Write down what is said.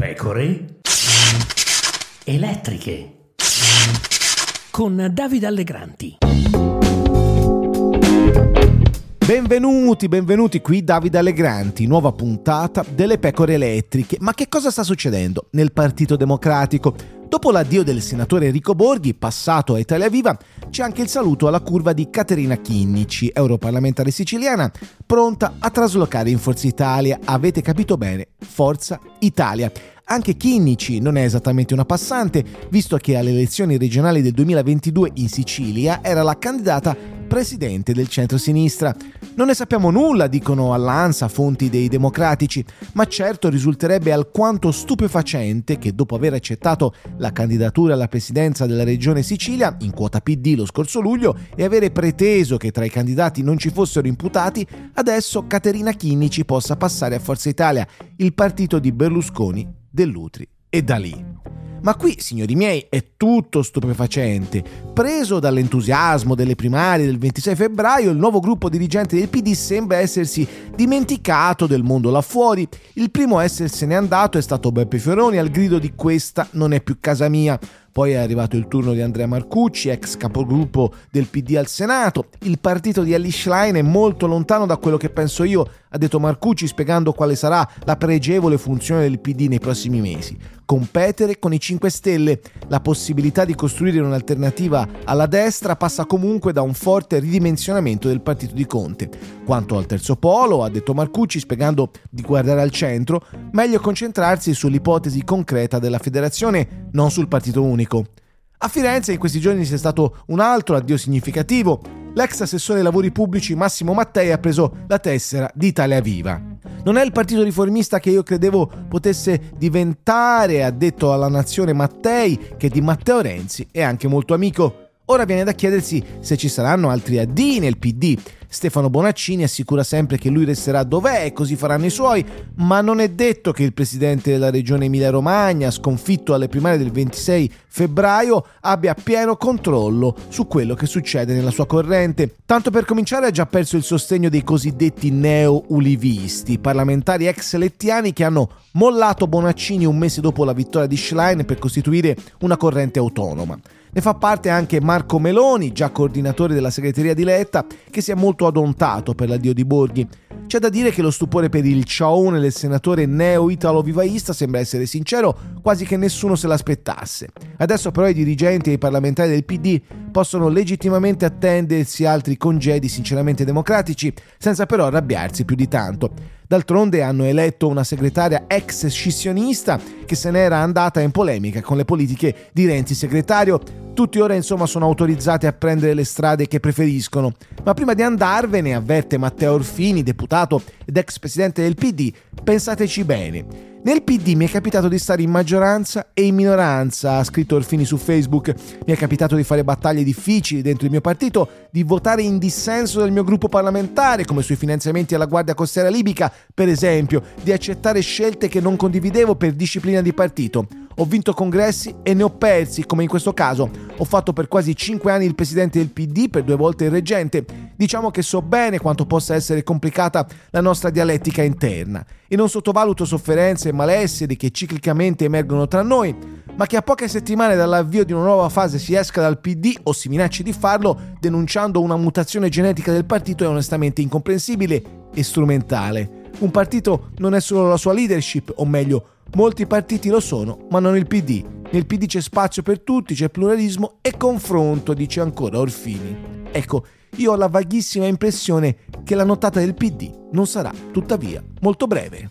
Pecore elettriche con Davide Allegranti. Benvenuti, benvenuti qui Davide Allegranti, nuova puntata delle pecore elettriche. Ma che cosa sta succedendo nel Partito Democratico? Dopo l'addio del senatore Enrico Borghi, passato a Italia Viva, c'è anche il saluto alla curva di Caterina Chinnici, europarlamentare siciliana, pronta a traslocare in Forza Italia. Avete capito bene, Forza Italia. Anche Chinnici non è esattamente una passante, visto che alle elezioni regionali del 2022 in Sicilia era la candidata presidente del centro-sinistra. Non ne sappiamo nulla, dicono all'ANSA fonti dei democratici, ma certo risulterebbe alquanto stupefacente che dopo aver accettato la candidatura alla presidenza della regione Sicilia in quota PD lo scorso luglio e avere preteso che tra i candidati non ci fossero imputati, adesso Caterina Chinnici possa passare a Forza Italia, il partito di Berlusconi, Dell'Utri e da lì. Ma qui, signori miei, è tutto stupefacente. Preso dall'entusiasmo delle primarie del 26 febbraio, il nuovo gruppo dirigente del PD sembra essersi dimenticato del mondo là fuori. Il primo a essersene andato è stato Beppe Fioroni al grido di questa non è più casa mia. Poi è arrivato il turno di Andrea Marcucci, ex capogruppo del PD al Senato. Il partito di Ellie Schlein è molto lontano da quello che penso io, ha detto Marcucci spiegando quale sarà la pregevole funzione del PD nei prossimi mesi. Competere con i 5 Stelle. La possibilità di costruire un'alternativa alla destra passa comunque da un forte ridimensionamento del partito di Conte. Quanto al terzo polo, ha detto Marcucci spiegando di guardare al centro, meglio concentrarsi sull'ipotesi concreta della federazione, non sul partito unico. A Firenze in questi giorni c'è stato un altro addio significativo. L'ex assessore ai lavori pubblici Massimo Mattei ha preso la tessera di Italia Viva. Non è il partito riformista che io credevo potesse diventare, ha detto alla nazione Mattei, che di Matteo Renzi è anche molto amico. Ora viene da chiedersi se ci saranno altri addii nel PD. Stefano Bonaccini assicura sempre che lui resterà dov'è e così faranno i suoi, ma non è detto che il presidente della regione Emilia-Romagna, sconfitto alle primarie del 26 febbraio, abbia pieno controllo su quello che succede nella sua corrente. Tanto per cominciare ha già perso il sostegno dei cosiddetti neo-ulivisti, parlamentari ex lettiani che hanno mollato Bonaccini un mese dopo la vittoria di Schlein per costituire una corrente autonoma. Ne fa parte anche Marco Meloni, già coordinatore della segreteria di Letta, che si è molto adontato per l'addio di Borghi. C'è da dire che lo stupore per il ciaone del senatore neo-italo-vivaista sembra essere sincero, quasi che nessuno se l'aspettasse. Adesso però i dirigenti e i parlamentari del PD possono legittimamente attendersi altri congedi sinceramente democratici, senza però arrabbiarsi più di tanto. D'altronde hanno eletto una segretaria ex scissionista che se n'era andata in polemica con le politiche di Renzi segretario. Tutti ora insomma sono autorizzati a prendere le strade che preferiscono. Ma prima di andarvene, avverte Matteo Orfini, deputato ed ex presidente del PD, pensateci bene. Nel PD mi è capitato di stare in maggioranza e in minoranza, ha scritto Orfini su Facebook. Mi è capitato di fare battaglie difficili dentro il mio partito, di votare in dissenso del mio gruppo parlamentare, come sui finanziamenti alla Guardia Costiera Libica, per esempio, di accettare scelte che non condividevo per disciplina di partito. Ho vinto congressi e ne ho persi, come in questo caso. Ho fatto per quasi 5 anni il presidente del PD, per due volte il reggente. Diciamo che so bene quanto possa essere complicata la nostra dialettica interna e non sottovaluto sofferenze e malessere che ciclicamente emergono tra noi, ma che a poche settimane dall'avvio di una nuova fase si esca dal PD o si minacci di farlo denunciando una mutazione genetica del partito è onestamente incomprensibile e strumentale. Un partito non è solo la sua leadership, o meglio, molti partiti lo sono, ma non il PD. Nel PD c'è spazio per tutti, c'è pluralismo e confronto, dice ancora Orfini. Ecco, io ho la vaghissima impressione che la nottata del PD non sarà, tuttavia, molto breve.